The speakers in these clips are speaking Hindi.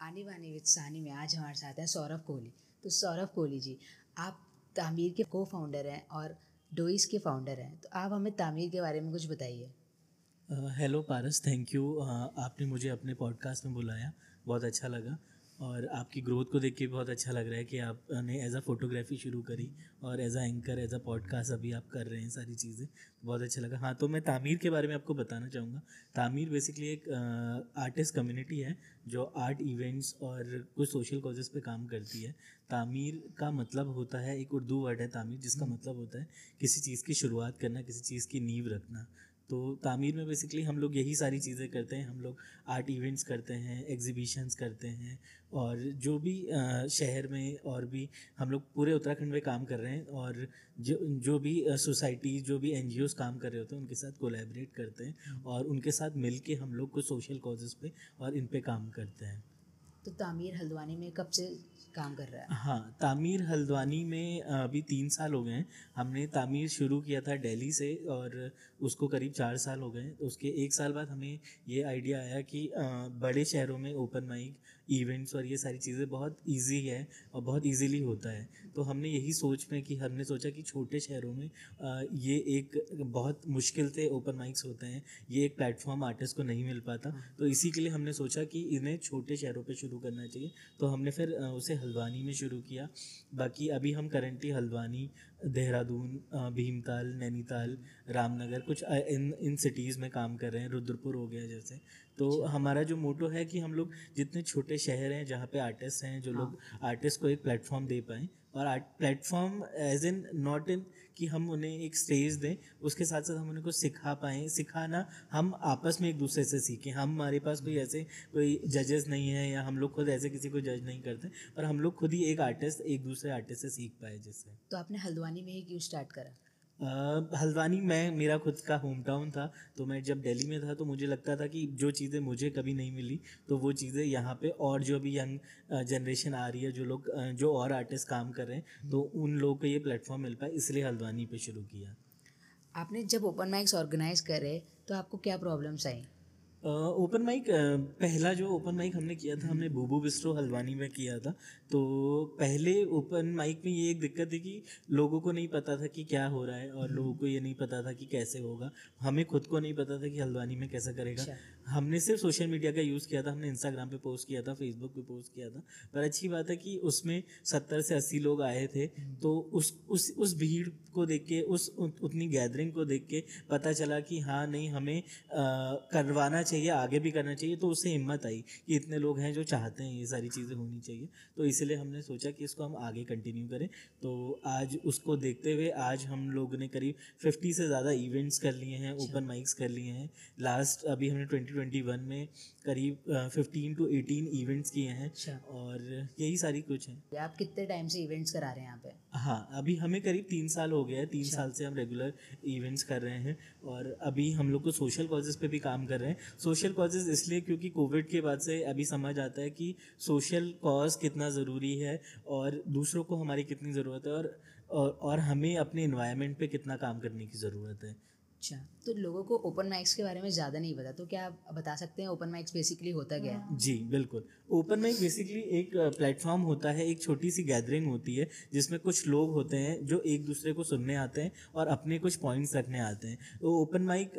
आने वाने विद सानी में आज हमारे साथ हैं सौरभ कोहली। तो सौरभ कोहली जी, आप तामीर के को फाउंडर हैं और डोइस के फाउंडर हैं। तो आप हमें तामीर के बारे में कुछ बताइए। हेलो पारस थैंक यू आपने मुझे अपने पॉडकास्ट में बुलाया, बहुत अच्छा लगा। और आपकी ग्रोथ को देख के बहुत अच्छा लग रहा है कि आपने एज अ फोटोग्राफी शुरू करी और as a anchor as a podcast अभी आप कर रहे हैं सारी चीज़ें तो बहुत अच्छा लगा। हाँ तो मैं तामीर के बारे में आपको बताना चाहूँगा। तामीर बेसिकली एक आर्टिस्ट कम्युनिटी है जो आर्ट इवेंट्स और कुछ सोशल कॉजेज़ पे काम करती है। तामीर का मतलब होता है एक उर्दू वर्ड है तामीर जिसका हम्म। मतलब होता है किसी चीज़ की शुरुआत करना किसी चीज़ की नींव रखना। तो तामीर में बेसिकली हम लोग यही सारी चीज़ें करते हैं। हम लोग आर्ट इवेंट्स करते हैं एग्जीबिशंस करते हैं और जो भी शहर में और भी हम लोग पूरे उत्तराखंड में काम कर रहे हैं और जो जो भी सोसाइटी जो भी एन काम कर रहे होते हैं उनके साथ कोलेबरेट करते हैं और उनके साथ मिल हम लोग कुछ सोशल कॉजेज़ पे और इन पे काम करते हैं। तो तामीर हल्द्वानी में कब से काम कर रहा है? हाँ तामीर हल्द्वानी में अभी तीन साल हो गए हैं। हमने तामीर शुरू किया था दिल्ली से और उसको करीब चार साल हो गए तो उसके एक साल बाद हमें ये आइडिया आया कि बड़े शहरों में ओपन माइक इवेंट्स और ये सारी चीज़ें बहुत इजी है और बहुत इजीली होता है। तो हमने यही सोच में कि हमने सोचा कि छोटे शहरों में ये एक बहुत मुश्किल से ओपन माइक्स होते हैं। ये एक प्लेटफॉर्म आर्टिस्ट को नहीं मिल पाता। हाँ। तो इसी के लिए हमने सोचा कि इन्हें छोटे शहरों पर शुरू करना चाहिए। तो हमने फिर उसे हल्द्वानी में शुरू किया। बाकी अभी हम करेंटली हल्द्वानी देहरादून भीमताल नैनीताल रामनगर कुछ इन इन सिटीज़ में काम कर रहे हैं। रुद्रपुर हो गया जैसे। तो अच्छा। हमारा जो मोटो है कि हम लोग जितने छोटे शहर हैं जहाँ पे आर्टिस्ट हैं जो हाँ। लोग आर्टिस्ट को एक प्लेटफॉर्म दे पाएँ और art platform as in not in कि हम उन्हें एक स्टेज दें उसके साथ साथ हम उन्हें कुछ सिखा पाएँ सिखाना हम आपस में एक दूसरे से सीखें हम हमारे पास कोई ऐसे कोई जजेस नहीं है या हम लोग खुद ऐसे किसी को जज नहीं करते और हम लोग खुद ही एक आर्टिस्ट एक दूसरे आर्टिस्ट से सीख पाए जिससे तो आपने हल्द्वानी में ही क्यों स्टार्ट करा हल्द्वानी मैं, मेरा खुद का होम टाउन था तो मैं जब दिल्ली में था तो मुझे लगता था कि जो चीज़ें मुझे कभी नहीं मिली तो वो चीज़ें यहाँ पे और जो भी यंग जनरेशन आ रही है, जो लोग जो और आर्टिस्ट काम कर रहे हैं तो उन लोगों को ये प्लेटफॉर्म मिल पाए इसलिए हल्द्वानी पे शुरू किया। आपने जब ओपन माइक्स ऑर्गेनाइज करे तो आपको क्या प्रॉब्लम्स आई? ओपन माइक पहला जो ओपन माइक हमने किया था, हमने बूबू बिस्ट्रो हल्द्वानी में किया था। तो पहले ओपन माइक में ये एक दिक्कत थी कि लोगों को नहीं पता था कि क्या हो रहा है और लोगों को ये नहीं पता था कि कैसे होगा। हमें खुद को नहीं पता था कि हल्द्वानी में कैसा करेगा। अच्छा। हमने सिर्फ़ सोशल मीडिया का यूज़ किया था हमने इंस्टाग्राम पे पोस्ट किया था फेसबुक पे पोस्ट किया था पर अच्छी बात है कि उसमें सत्तर से अस्सी लोग आए थे हम्म। तो उस उस उस भीड़ को देख के उस उतनी गैदरिंग को देख के पता चला कि हाँ नहीं हमें करवाना चाहिए आगे भी करना चाहिए तो उससे हिम्मत आई कि इतने लोग हैं जो चाहते हैं ये सारी चीज़ें होनी चाहिए तो इसलिए हमने सोचा कि इसको हम आगे कंटिन्यू करें तो आज उसको देखते हुए आज हम लोगों ने करीब फिफ्टी से ज़्यादा इवेंट्स कर लिए हैं ओपन अच्छा। माइक्स कर लिए हैं लास्ट अभी हमने ट्वेंटी ट्वेंटी वन में करीब फिफ्टीन टू एटीन इवेंट्स किए हैं अच्छा। और यही सारी कुछ हैं। आप कितने टाइम से इवेंट्स करा रहे हैं यहाँ पे? हाँ अभी हमें करीब तीन साल हो गया है। तीन अच्छा। साल से हम रेगुलर इवेंट्स कर रहे हैं और अभी हम लोग को सोशल कॉजेज़ पे भी काम कर रहे हैं। सोशल कॉजेज़ इसलिए क्योंकि कोविड के बाद से अभी समझ आता है कि सोशल कॉज कितना ज़रूरी है और दूसरों को हमारी कितनी ज़रूरत है और और, और हमें अपने इन्वायरमेंट पे कितना काम करने की ज़रूरत है। अच्छा तो लोगों को ओपन माइक्स के बारे में ज़्यादा नहीं पता तो क्या आप बता सकते हैं ओपन माइक्स बेसिकली होता क्या है? जी, बिल्कुल। ओपन माइक बेसिकली एक प्लेटफॉर्म होता है, एक छोटी सी गैदरिंग होती है, जिसमें कुछ लोग होते हैं जो एक दूसरे को सुनने आते हैं और अपने कुछ पॉइंट्स रखने आते हैं। तो open mic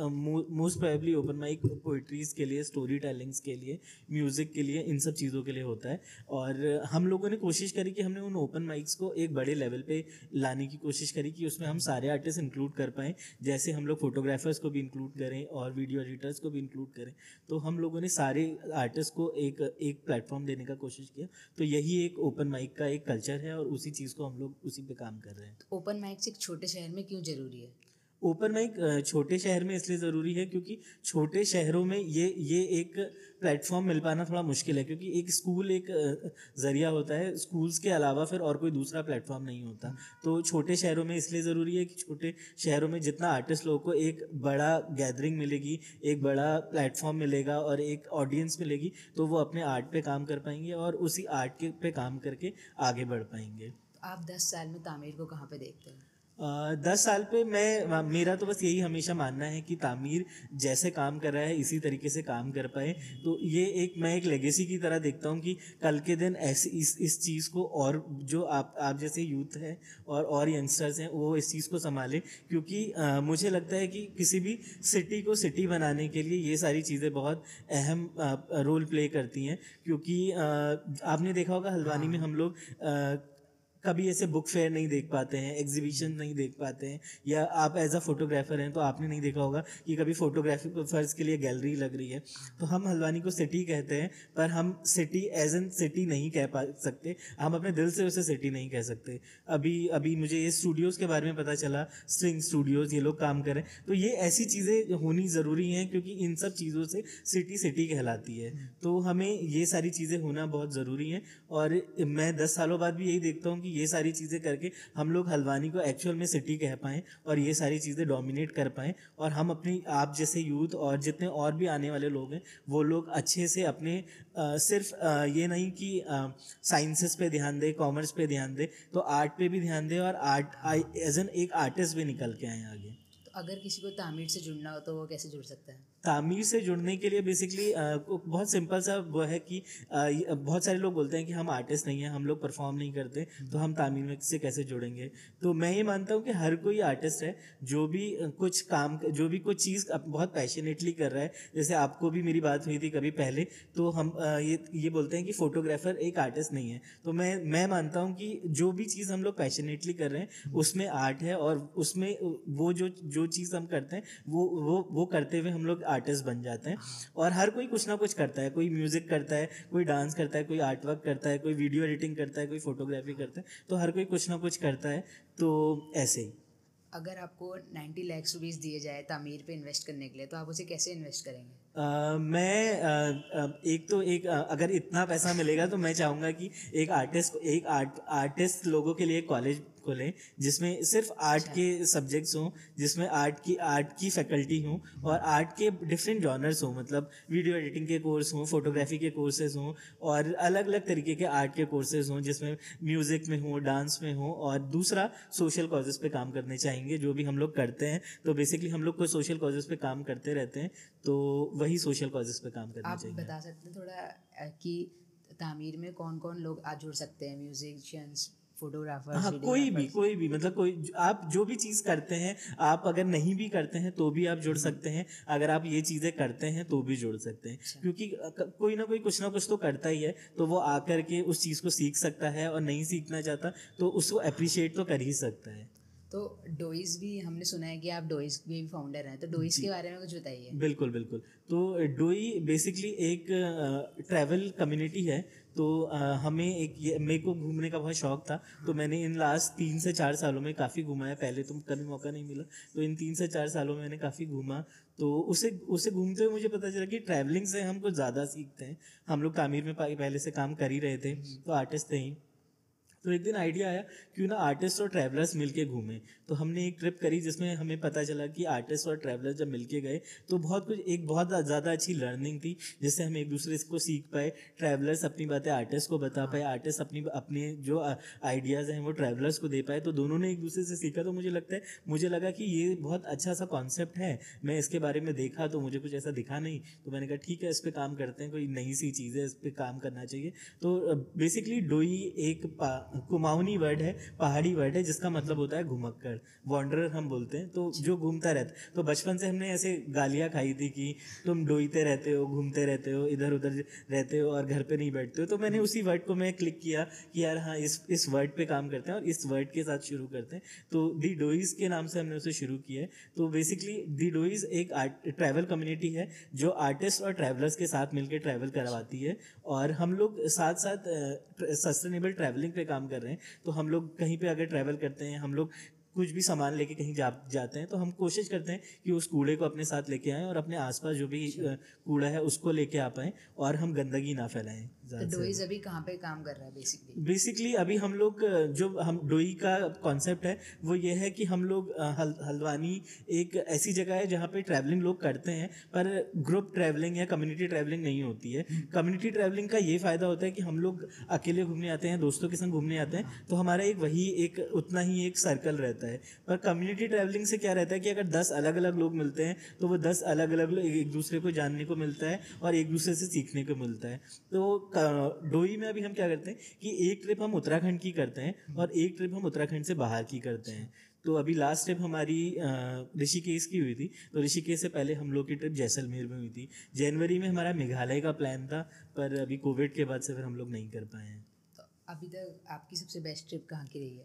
most probably open mic poetries के लिए स्टोरी टेलिंग्स के लिए म्यूज़िक के लिए, इन सब चीज़ों के लिए होता है। और हम लोगों ने कोशिश करी कि हमने उन ओपन माइक्स को एक बड़े लेवल पे लाने की कोशिश करी कि उसमें हम सारे आर्टिस्ट इंक्लूड कर पाएँ, जैसे जैसे हम लोग फोटोग्राफर्स को भी इंक्लूड करें और वीडियो एडिटर्स को भी इंक्लूड करें तो हम लोगों ने सारे आर्टिस्ट को एक एक प्लेटफॉर्म देने का कोशिश किया। तो यही एक ओपन माइक का एक कल्चर है और उसी चीज़ को हम लोग उसी पर काम कर रहे हैं। ओपन माइक एक छोटे शहर में क्यों ज़रूरी है? ओपन माइक छोटे शहर में इसलिए ज़रूरी है क्योंकि छोटे शहरों में ये ये एक प्लेटफॉर्म मिल पाना थोड़ा मुश्किल है क्योंकि एक स्कूल एक ज़रिया होता है। स्कूल्स के अलावा फिर और कोई दूसरा प्लेटफॉर्म नहीं होता। तो छोटे शहरों में इसलिए ज़रूरी है कि छोटे शहरों में जितना आर्टिस्ट लोगों को एक बड़ा गैदरिंग मिलेगी, एक बड़ा प्लेटफॉर्म मिलेगा और एक ऑडियंस मिलेगी तो वो अपने आर्ट पे काम कर पाएँगे और उसी आर्ट के, पे काम करके आगे बढ़ पाएँगे। आप दस साल में तामीर को कहाँ पे देखते हैं? दस साल पे मैं मेरा तो बस यही हमेशा मानना है कि तामीर जैसे काम कर रहा है इसी तरीके से काम कर पाए। तो ये एक मैं एक लेगेसी की तरह देखता हूँ कि कल के दिन ऐसे इस इस चीज़ को और जो आप आप जैसे यूथ हैं और और यंगस्टर्स हैं वो इस चीज़ को संभालें। क्योंकि आ, मुझे लगता है कि किसी भी सिटी को सिटी बनाने के लिए ये सारी चीज़ें बहुत अहम रोल प्ले करती हैं। क्योंकि आ, आपने देखा होगा हल्द्वानी में हम लोग कभी ऐसे बुक फेयर नहीं देख पाते हैं एग्जीबिशन नहीं देख पाते हैं, या आप एज अ फोटोग्राफर हैं तो आपने नहीं देखा होगा कि कभी फोटोग्राफर्स के लिए गैलरी लग रही है। तो हम हल्द्वानी को सिटी कहते हैं, पर हम सिटी एज एन सिटी नहीं कह पा सकते, हम अपने दिल से उसे सिटी नहीं कह सकते। अभी अभी मुझे ये स्टूडियोज़ के बारे में पता चला स्ट्रिंग स्टूडियोज़ ये लोग काम करें तो ये ऐसी चीज़ें होनी ज़रूरी हैं, क्योंकि इन सब चीज़ों से सिटी सिटी कहलाती है। तो हमें ये सारी चीज़ें होना बहुत ज़रूरी है, और मैं दस सालों बाद भी यही देखता हूँ कि ये सारी चीज़ें करके हम लोग हल्द्वानी को एक्चुअल में सिटी कह पाएँ और ये सारी चीज़ें डोमिनेट कर पाएँ और हम अपनी आप जैसे यूथ और जितने और भी आने वाले लोग हैं वो लोग अच्छे से अपने आ, सिर्फ़ आ, ये नहीं कि साइंसेस पे ध्यान दें कॉमर्स पे ध्यान दें तो आर्ट पे भी ध्यान दें और आर्ट एज एन एक आर्टिस्ट भी निकल के आए आगे। तो अगर किसी को तामीर से जुड़ना हो तो वो कैसे जुड़ सकता है? तामीर से जुड़ने के लिए बेसिकली बहुत सिंपल सा वो है कि बहुत सारे लोग बोलते हैं कि हम आर्टिस्ट नहीं हैं, हम लोग परफॉर्म नहीं करते तो हम तामीर में से कैसे जुड़ेंगे? तो मैं ये मानता हूँ कि हर कोई आर्टिस्ट है, जो भी कुछ काम जो भी कुछ चीज़ बहुत पैशनेटली कर रहा है, जैसे आपको भी मेरी बात हुई थी कभी पहले तो हम ये ये बोलते हैं कि फोटोग्राफर एक आर्टिस्ट नहीं है। तो मैं मैं मानता हूँ कि जो भी चीज़ हम लोग पैशनेटली कर रहे हैं, उसमें आर्ट है और उसमें, वो जो जो चीज़ हम करते हैं, वो वो वो करते हुए हम लोग आर्टिस्ट बन जाते हैं। और हर कोई कुछ ना कुछ करता है कोई म्यूज़िक करता है कोई डांस करता है कोई आर्ट वर्क करता है कोई वीडियो एडिटिंग करता है कोई फोटोग्राफी करता है तो हर कोई कुछ ना कुछ करता है तो ऐसे ही। अगर आपको 90 लैक्स रुपीज़ दिए जाए तामीर पे इन्वेस्ट करने के लिए तो आप उसे कैसे इन्वेस्ट करेंगे? Uh, मैं uh, एक तो एक अगर इतना पैसा मिलेगा तो मैं चाहूँगा कि एक आर्टिस्ट एक आर्ट आर्टिस्ट लोगों के लिए कॉलेज खोलें जिसमें सिर्फ़ आर्ट अच्छा। के सब्जेक्ट्स हों जिसमें आर्ट की आर्ट की फैकल्टी हों और आर्ट के डिफरेंट जॉनर्स हों मतलब वीडियो एडिटिंग के कोर्स हों फोटोग्राफी के कोर्सेज हों और अलग अलग तरीके के आर्ट के कोर्सेज हों जिसमें म्यूज़िक में हों डांस में हों और दूसरा सोशल कॉजेज़ पे काम करने चाहेंगे जो भी हम लोग करते हैं। तो बेसिकली हम लोग कोई सोशल कॉजेज़ पे काम करते रहते हैं तो वही सोशल कॉजेज़ पे काम करना चाहिए। बता सकते हैं थोड़ा कि तामीर में कौन कौन लोग आ जुड़ सकते हैं? म्यूजिशियंस फोटोग्राफर हाँ कोई भी कोई भी मतलब कोई आप जो भी चीज़ करते हैं आप अगर नहीं भी करते हैं तो भी आप जुड़ सकते हैं। अगर आप ये चीज़ें करते हैं तो भी जुड़ सकते हैं। अच्छा। क्योंकि कोई ना कोई कुछ ना कुछ तो करता ही है तो वो आकर के उस चीज़ को सीख सकता है और नहीं सीखना चाहता तो उसको अप्रिशिएट तो कर ही सकता है। तो डोइस भी हमने सुना है कि आप डोइस के भी फाउंडर हैं तो डोइस के बारे में कुछ बताइए। बिल्कुल बिल्कुल। तो डोई बेसिकली एक ट्रैवल कम्युनिटी है। तो हमें एक ये मेरे को घूमने का बहुत शौक था। तो मैंने इन लास्ट तीन से चार सालों में काफ़ी घूमा है। पहले तो कभी मौका नहीं मिला। तो इन तीन से चार सालों में मैंने काफ़ी घूमा। तो उसे उसे घूमते हुए मुझे पता चला कि ट्रैवलिंग से हम कुछ ज़्यादा सीखते हैं। हम लोग तामीर में पहले से काम कर ही रहे थे। तो आर्टिस्ट थे ही। तो एक दिन आइडिया आया, क्यों ना आर्टिस्ट और ट्रैवलर्स मिलके घूमें? तो हमने एक ट्रिप करी जिसमें हमें पता चला कि आर्टिस्ट और ट्रैवलर्स जब मिलके गए तो बहुत कुछ, एक बहुत ज़्यादा अच्छी लर्निंग थी, जिससे हम एक दूसरे को सीख पाए ट्रैवलर्स अपनी बातें आर्टिस्ट को बता पाए आर्टिस्ट अपनी, अपने जो आइडियाज़ हैं वो ट्रैवलर्स को दे पाए तो दोनों ने एक दूसरे से सीखा तो मुझे लगता है, मुझे लगा कि ये बहुत अच्छा सा कॉन्सेप्ट है, मैं इसके बारे में देखा तो मुझे कुछ ऐसा दिखा नहीं तो मैंने कहा, ठीक है, इस पर काम करते हैं, कोई नई सी चीज़ है, इस पर काम करना चाहिए। तो बेसिकली डोई एक कुमाऊनी वर्ड है पहाड़ी वर्ड है जिसका मतलब होता है घुमक्कड़। वॉन्डरर हम बोलते हैं तो जो। घूमता रहता है तो बचपन से हमने ऐसे गालियाँ खाई थी कि तुम डोईते रहते हो घूमते रहते हो इधर उधर रहते हो और घर पे नहीं बैठते हो। तो मैंने उसी वर्ड को मैं क्लिक किया कि यार हाँ इस इस वर्ड पे काम करते हैं और इस वर्ड के साथ शुरू करते हैं। तो दी डोईज के नाम से हमने उसे शुरू किया है। तो बेसिकली दी डोईज एक ट्रैवल कम्युनिटी है जो आर्टिस्ट और ट्रैवलर्स के साथ मिलकर ट्रैवल करवाती है। और हम लोग साथ साथ सस्टेनेबल ट्रैवलिंग पे काम कर रहे हैं। तो हम लोग कहीं पे अगर ट्रैवल करते हैं, हम लोग कुछ भी सामान लेके कहीं जा जाते हैं तो हम कोशिश करते हैं कि उस कूड़े को अपने साथ लेके आएँ और अपने आसपास जो भी अच्छा। कूड़ा है उसको लेके आ पाएँ और हम गंदगी ना फैलाएँ तो डोईज अभी कहाँ पे काम कर रहा है बेसिकली बेसिकली अभी हम लोग जो हम डोई का कॉन्सेप्ट है वो ये है कि हम लोग हल, हल्द्वानी एक ऐसी जगह है जहाँ पे ट्रैवलिंग लोग करते हैं पर ग्रुप ट्रैवलिंग या कम्युनिटी ट्रैवलिंग नहीं होती है। कम्युनिटी ट्रैवलिंग का ये फ़ायदा होता है कि हम लोग अकेले घूमने आते हैं दोस्तों के संग घूमने आते हैं तो हमारा एक वही एक उतना ही एक सर्कल रहता है। है। पर कम्युनिटी ट्रैवलिंग से क्या रहता है कि अगर दस अलग अलग लोग मिलते हैं तो वो दस अलग अलग लोग एक दूसरे को जानने को मिलता है और एक दूसरे से सीखने को मिलता है। तो डोई में अभी हम क्या करते हैं कि एक ट्रिप हम उत्तराखंड की करते हैं और एक ट्रिप हम उत्तराखंड से बाहर की करते हैं। तो अभी लास्ट ट्रिप हमारी ऋषिकेश की हुई थी। तो ऋषिकेश से पहले हम लोग की ट्रिप जैसलमेर में हुई थी। जनवरी में हमारा मेघालय का प्लान था, पर अभी कोविड के बाद से फिर हम लोग नहीं कर पाए हैं। तो अभी तक आपकी सबसे बेस्ट ट्रिप कहाँ की रही है?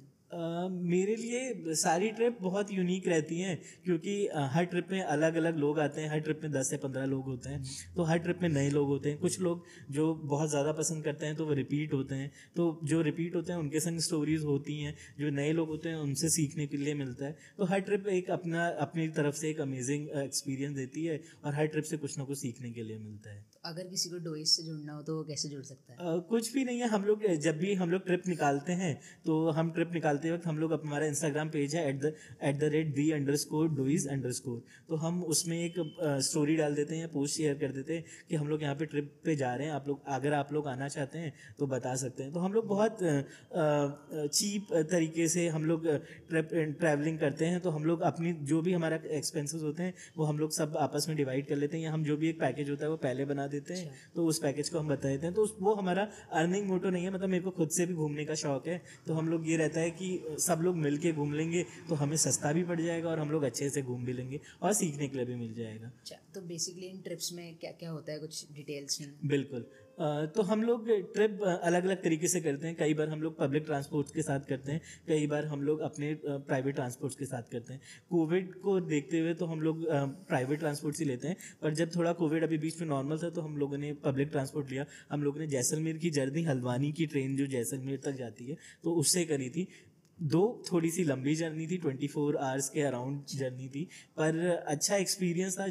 मेरे लिए सारी ट्रिप बहुत यूनिक रहती हैं, क्योंकि हर ट्रिप में अलग अलग लोग आते हैं, हर ट्रिप में दस से पंद्रह लोग होते हैं तो हर ट्रिप में नए लोग होते हैं। कुछ लोग जो बहुत ज़्यादा पसंद करते हैं तो वो रिपीट होते हैं। तो जो रिपीट होते हैं, उनके संग स्टोरीज होती हैं, जो नए लोग होते हैं, उनसे सीखने के लिए मिलता है। तो हर ट्रिप एक अपना, अपनी तरफ़ से एक अमेजिंग एक्सपीरियंस देती है और हर ट्रिप से कुछ ना कुछ सीखने के लिए मिलता है। अगर किसी को डोइस से जुड़ना हो तो वो कैसे जुड़ सकता है? कुछ भी नहीं है, हम लोग, जब भी हम लोग ट्रिप निकालते हैं तो हम ट्रिप निकालते वक्त हम लोग हमारा इंस्टाग्राम पेज है at the at the rate the underscore does underscore तो हम उसमें एक स्टोरी डाल देते हैं पोस्ट शेयर कर देते हैं कि हम लोग यहाँ पे ट्रिप पे जा रहे हैं, आप लोग, अगर आप लोग आना चाहते हैं तो बता सकते हैं। तो हम लोग बहुत चीप तरीके से हम लोग ट्रिप ट्रैवलिंग करते हैं तो हम लोग अपनी, जो भी हमारा एक्सपेंसेस होते हैं, वो हम लोग सब आपस में डिवाइड कर लेते हैं, या हम जो भी एक पैकेज होता है वो पहले बना देते हैं। अच्छा। तो उस पैकेज को हम बता देते हैं तो वो हमारा अर्निंग मोटो नहीं है मतलब मेरे को खुद से भी घूमने का शौक है। तो हम लोग ये रहता है कि सब लोग मिल के घूम लेंगे तो हमें सस्ता भी पड़ जाएगा और हम लोग अच्छे से घूम भी लेंगे और सीखने के लिए भी मिल जाएगा। अच्छा तो बेसिकली इन ट्रिप्स में क्या क्या होता है? कुछ डिटेल्स में बिल्कुल। तो हम लोग ट्रिप अलग अलग तरीके से करते हैं। कई बार हम लोग पब्लिक ट्रांसपोर्ट के साथ करते हैं, कई बार हम लोग अपने प्राइवेट ट्रांसपोर्ट के साथ करते हैं। कोविड को देखते हुए तो हम लोग प्राइवेट ट्रांसपोर्ट ही लेते हैं, पर जब थोड़ा कोविड अभी बीच में नॉर्मल था तो हम लोगों ने पब्लिक ट्रांसपोर्ट लिया। हम लोगों ने जैसलमेर की जर्नी, हल्द्वानी की ट्रेन जो जैसलमेर तक जाती है तो उससे करी थी। दो थोड़ी सी लंबी जर्नी थी ट्वेंटी फोर आवर्स के अराउंड जर्नी थी पर अच्छा एक्सपीरियंस था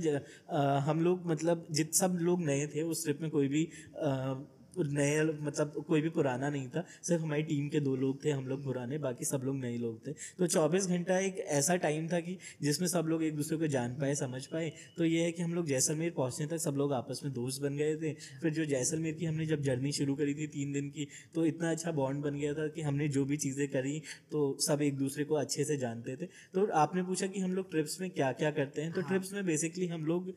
आ, हम लोग मतलब जित सब लोग नए थे उस ट्रिप में कोई भी आ, नए मतलब कोई भी पुराना नहीं था सिर्फ़ हमारी टीम के दो लोग थे हम लोग पुराने बाकी सब लोग नए लोग थे। तो चौबीस घंटा एक ऐसा टाइम था कि जिसमें सब लोग एक दूसरे को जान पाए समझ पाए। तो ये है कि हम लोग जैसलमेर पहुँचने तक सब लोग आपस में दोस्त बन गए थे। फिर जो जैसलमेर की हमने जब जर्नी शुरू करी थी तीन दिन की तो इतना अच्छा बॉन्ड बन गया था कि हमने जो भी चीज़ें करी तो सब एक दूसरे को अच्छे से जानते थे। तो आपने पूछा कि हम लोग ट्रिप्स में क्या क्या करते हैं तो ट्रिप्स में बेसिकली हम लोग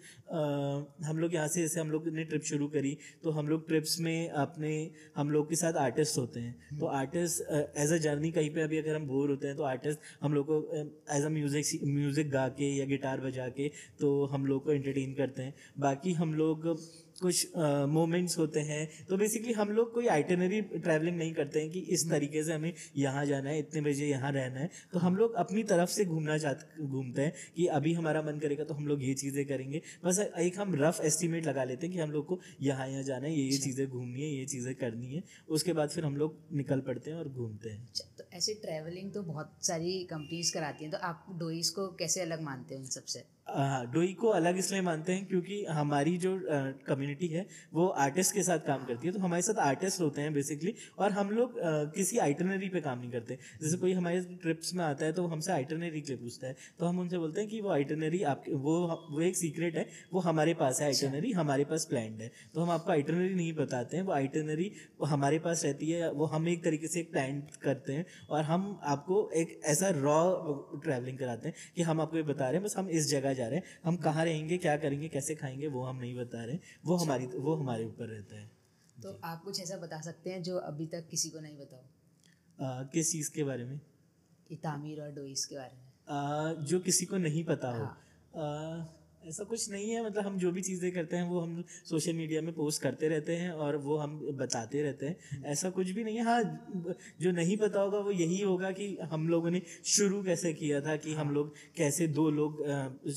हम लोग यहाँ से जैसे हम लोग ने ट्रिप शुरू करी तो हम लोग ट्रिप्स में अपने हम लोग के साथ आर्टिस्ट होते हैं। तो आर्टिस्ट एज अ जर्नी कहीं पे अभी अगर हम बोर होते हैं तो आर्टिस्ट हम लोग को एज अ म्यूज़िक म्यूज़िक गा के या गिटार बजा के तो हम लोग को एंटरटेन करते हैं। बाकी हम लोग कुछ मोमेंट्स होते हैं। तो बेसिकली हम लोग कोई आइटनरी ट्रैवलिंग नहीं करते हैं कि इस हम्म। तरीके से हमें यहाँ जाना है इतने बजे यहाँ रहना है। तो हम लोग अपनी तरफ़ से घूमना चाहते घूमते हैं कि अभी हमारा मन करेगा तो हम लोग ये चीज़ें करेंगे। बस एक हम रफ एस्टिमेट लगा लेते हैं कि हम लोग को यहाँ यहाँ जाना है ये ये अच्छा। चीज़ें घूमनी है ये चीज़ें करनी है। उसके बाद फिर हम लोग निकल पड़ते हैं और घूमते हैं। अच्छा, तो ऐसे ट्रैवलिंग तो बहुत सारी कंपनीज़ कराती हैं। तो आप डोइस को कैसे अलग मानते हैं इन सबसे डोई को अलग इसलिए मानते हैं क्योंकि हमारी जो कम्युनिटी है वो आर्टिस्ट के साथ काम करती है। तो हमारे साथ आर्टिस्ट होते हैं बेसिकली और हम लोग किसी आइटनरी पे काम नहीं करते। जैसे कोई हमारे ट्रिप्स में आता है तो हमसे आइटनरी के लिए पूछता है। तो हम उनसे बोलते हैं कि वो आइटनरी आप वो वो एक सीक्रेट है वो हमारे पास है आइटनरी अच्छा। हमारे पास प्लान है। तो हम आपको आइटनरी नहीं बताते हैं वो आइटनरी हमारे पास रहती है वो हम एक तरीके से एक प्लान करते हैं और हम आपको एक ऐसा रॉ ट्रैवलिंग कराते हैं कि हम आपको ये बता रहे हैं बस हम इस जगह जा रहे हैं। हम कहाँ रहेंगे क्या करेंगे कैसे खाएँगे वो हम नहीं बता रहे। वो अच्छा। हमारी वो हमारे ऊपर रहता है। तो आप कुछ ऐसा बता सकते हैं जो अभी तक किसी को नहीं बताओ? किस चीज़ के बारे में? तामीर और डोईस के बारे में। आ, जो किसी को नहीं पता हो। हाँ। आ, ऐसा कुछ नहीं है मतलब हम जो भी चीज़ें करते हैं वो हम सोशल मीडिया में पोस्ट करते रहते हैं और वो हम बताते रहते हैं। ऐसा कुछ भी नहीं है। हाँ जो नहीं पता होगा वो यही होगा कि हम लोगों ने शुरू कैसे किया था कि हम लोग कैसे दो लोग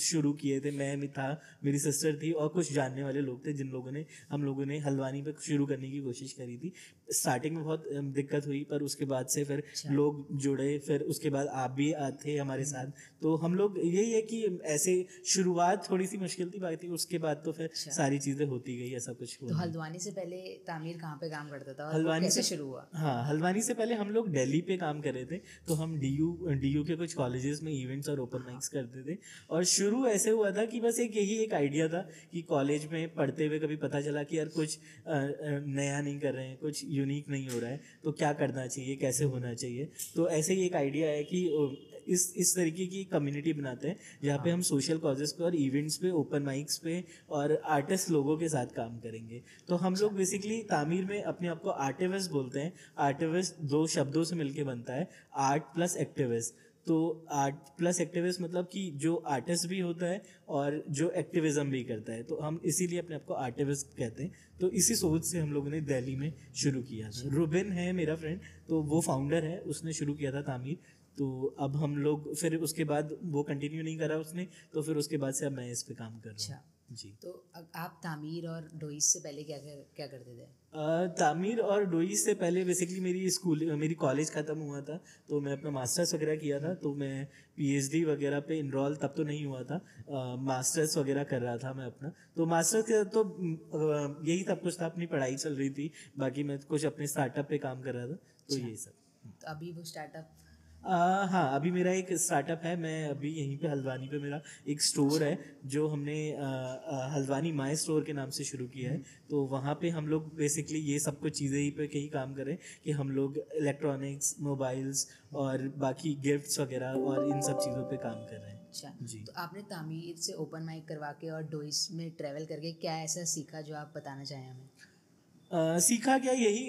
शुरू किए थे। मैं भी था मेरी सिस्टर थी और कुछ जानने वाले लोग थे जिन लोगों ने हम लोगों ने हल्द्वानी पर शुरू करने की कोशिश करी थी। स्टार्टिंग में बहुत दिक्कत हुई पर उसके बाद से फिर अच्छा। लोग जुड़े फिर उसके बाद आप भी थे हमारे हम्म। साथ। तो हम लोग यही है कि ऐसे शुरुआत थोड़ी थोड़ी सी मुश्किल थी बाकी उसके बाद तो फिर अच्छा। सारी चीज़ें होती गई ऐसा कुछ तो हल्द्वानी से पहले तामीर कहाँ पे काम करता था हल्द्वानी से- शुरू हुआ? हाँ हल्द्वानी से पहले हम लोग दिल्ली पे काम कर रहे थे तो हम डी यू के कुछ कॉलेजेस में इवेंट्स और ओपन माइक्स करते थे। और शुरू ऐसे हुआ था कि बस एक यही एक आइडिया था कि कॉलेज में पढ़ते हुए कभी पता चला कि यार कुछ नया नहीं कर रहे हैं कुछ यूनिक नहीं हो रहा है तो क्या करना चाहिए कैसे होना चाहिए? तो ऐसे ही एक आइडिया है कि इस इस तरीके की कम्युनिटी बनाते हैं जहाँ पे हम सोशल कॉजेस पे और इवेंट्स पे ओपन माइक्स पे और आर्टिस्ट लोगों के साथ काम करेंगे। तो हम लोग बेसिकली तामीर में अपने आप को आर्टिविस्ट बोलते हैं। आर्टिविस्ट दो शब्दों से मिलके बनता है। आर्ट प्लस एक्टिविस्ट तो आर्ट प्लस एक्टिविस्ट मतलब कि जो आर्टिस्ट भी होता है और जो एक्टिविज्म भी करता है। तो हम इसीलिए अपने आप को आर्टिविस्ट कहते हैं। तो इसी सोच से हम लोगों ने दिल्ली में शुरू किया था। रुबिन है मेरा फ्रेंड तो वो फाउंडर है। उसने शुरू किया था तामीर। तो अब हम लोग फिर उसके बाद वो कंटिन्यू नहीं करा उसने तो फिर उसके बाद से अब मैं इस पे काम कर रहा अच्छा। हूँ जी। तो आप तामीर और डोइस से पहले क्या क्या, क्या करते थे? अ, तामीर और डोई से पहले बेसिकली मेरी स्कूल मेरी कॉलेज ख़त्म हुआ था तो मैं अपना मास्टर्स वगैरह किया था तो मैं पीएचडी वगैरह पे इनरोल तब तो नहीं हुआ था। मास्टर्स वगैरह कर रहा था मैं अपना। तो मास्टर्स के तो यही सब कुछ था अपनी पढ़ाई चल रही थी बाकी मैं कुछ अपने स्टार्टअप पे काम कर रहा था तो अच्छा। यही सब। तो अभी वो स्टार्टअप आ, हाँ अभी मेरा एक स्टार्टअप है मैं अभी यहीं पे हल्द्वानी पे मेरा एक स्टोर है जो हमने आ, आ, हल्द्वानी माई स्टोर के नाम से शुरू किया है। तो वहाँ पे हम लोग बेसिकली ये सब कुछ चीज़ें ही पे कहीं काम करें कि हम लोग इलेक्ट्रॉनिक्स मोबाइल्स और बाकी गिफ्ट्स वगैरह और इन सब चीज़ों पे काम कर रहे हैं। अच्छा जी। तो आपने तामीर से ओपन माइक करवा के और डोइस में ट्रैवल करके क्या ऐसा सीखा जो आप बताना चाहें हमें? सीखा क्या यही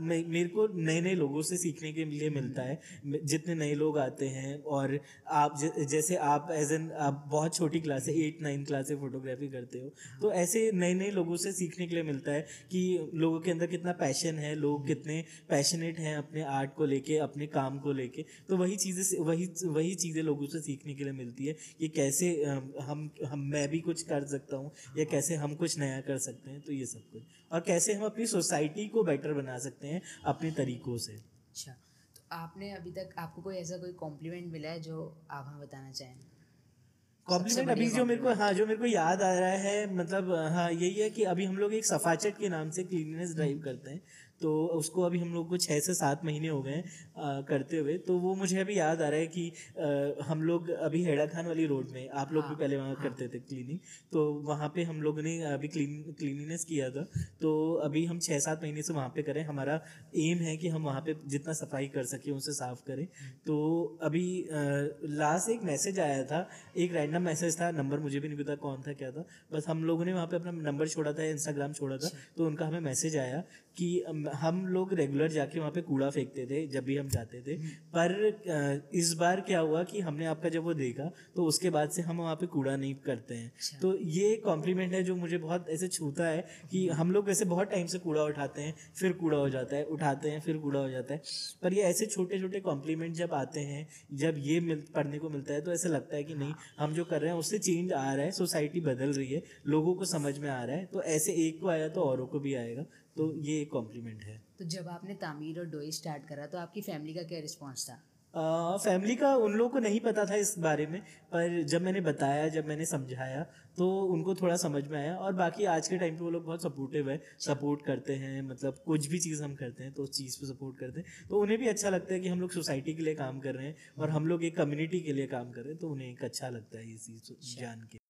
मे- मेरे को नए नए लोगों से सीखने के लिए मिलता है। जितने नए लोग आते हैं और आप ज- जैसे आप एज एन आप बहुत छोटी क्लास से एट नाइन क्लास से फोटोग्राफी करते हो तो ऐसे नए नए लोगों से सीखने के लिए मिलता है कि लोगों के अंदर कितना पैशन है लोग कितने पैशनेट हैं अपने आर्ट को लेके अपने काम को लेके तो वही चीज़ें वही वही चीज़ें लोगों से सीखने के लिए मिलती है कि कैसे हम हम मैं भी कुछ कर सकता हूँ या कैसे हम कुछ नया कर सकते हैं तो ये सब कुछ। और कैसे हम अपनी सोसाइटी को बेटर बना सकते हैं अपने तरीकों से। अच्छा तो आपने अभी तक आपको कोई ऐसा कोई कॉम्प्लीमेंट मिला है जो आप हमें बताना चाहें? कॉम्प्लीमेंट अभी जो मेरे को हाँ जो मेरे को याद आ रहा है मतलब हाँ यही है कि अभी हम लोग एक सफाचट के नाम से क्लीननेस ड्राइव करते हैं। तो उसको अभी हम लोग को छः से सात महीने हो गए हैं करते हुए। तो वो मुझे अभी याद आ रहा है कि आ, हम लोग अभी हेड़ा खान वाली रोड में आप लोग भी हाँ, पहले वहाँ करते थे क्लीनिंग तो वहाँ पे हम लोगों ने अभी क्लीन क्लीनिनेस किया था। तो अभी हम छः सात महीने से वहाँ पे करें। हमारा एम है कि हम वहाँ पे जितना सफ़ाई कर सकें उसे साफ़ करें। तो अभी लास्ट एक मैसेज आया था। एक रैंडम मैसेज था नंबर मुझे भी नहीं पता कौन था क्या था। बस हम लोगों ने वहाँ पे अपना नंबर छोड़ा था इंस्टाग्राम छोड़ा था। तो उनका हमें मैसेज आया कि हम लोग रेगुलर जाके वहाँ पे कूड़ा फेंकते थे जब भी हम जाते थे। पर इस बार क्या हुआ कि हमने आपका जब वो देखा तो उसके बाद से हम वहाँ पे कूड़ा नहीं करते हैं। अच्छा। तो ये कॉम्प्लीमेंट है जो मुझे बहुत ऐसे छूता है कि हम लोग वैसे बहुत टाइम से कूड़ा उठाते हैं फिर कूड़ा हो जाता है उठाते हैं फिर कूड़ा हो जाता है। पर ये ऐसे छोटे छोटे कॉम्प्लीमेंट जब आते हैं जब ये मिल पढ़ने को मिलता है तो ऐसा लगता है कि नहीं हम जो कर रहे हैं उससे चेंज आ रहा है सोसाइटी बदल रही है लोगों को समझ में आ रहा है। तो ऐसे एक को आया तो औरों को भी आएगा। तो ये एक कॉम्प्लीमेंट है। तो जब आपने तामीर और डोई स्टार्ट करा तो आपकी फैमिली का क्या रिस्पॉन्स था? फैमिली का उन लोगों को नहीं पता था इस बारे में पर जब मैंने बताया जब मैंने समझाया तो उनको थोड़ा समझ में आया और बाकी आज के टाइम पे वो लोग बहुत सपोर्टिव है सपोर्ट करते हैं मतलब कुछ भी चीज़ हम करते हैं तो उस चीज़ पे सपोर्ट करते हैं। तो उन्हें भी अच्छा लगता है कि हम लोग सोसाइटी के लिए काम कर रहे हैं और हम लोग एक कम्युनिटी के लिए काम कर रहे हैं तो उन्हें एक अच्छा लगता है ये चीज़ जान के।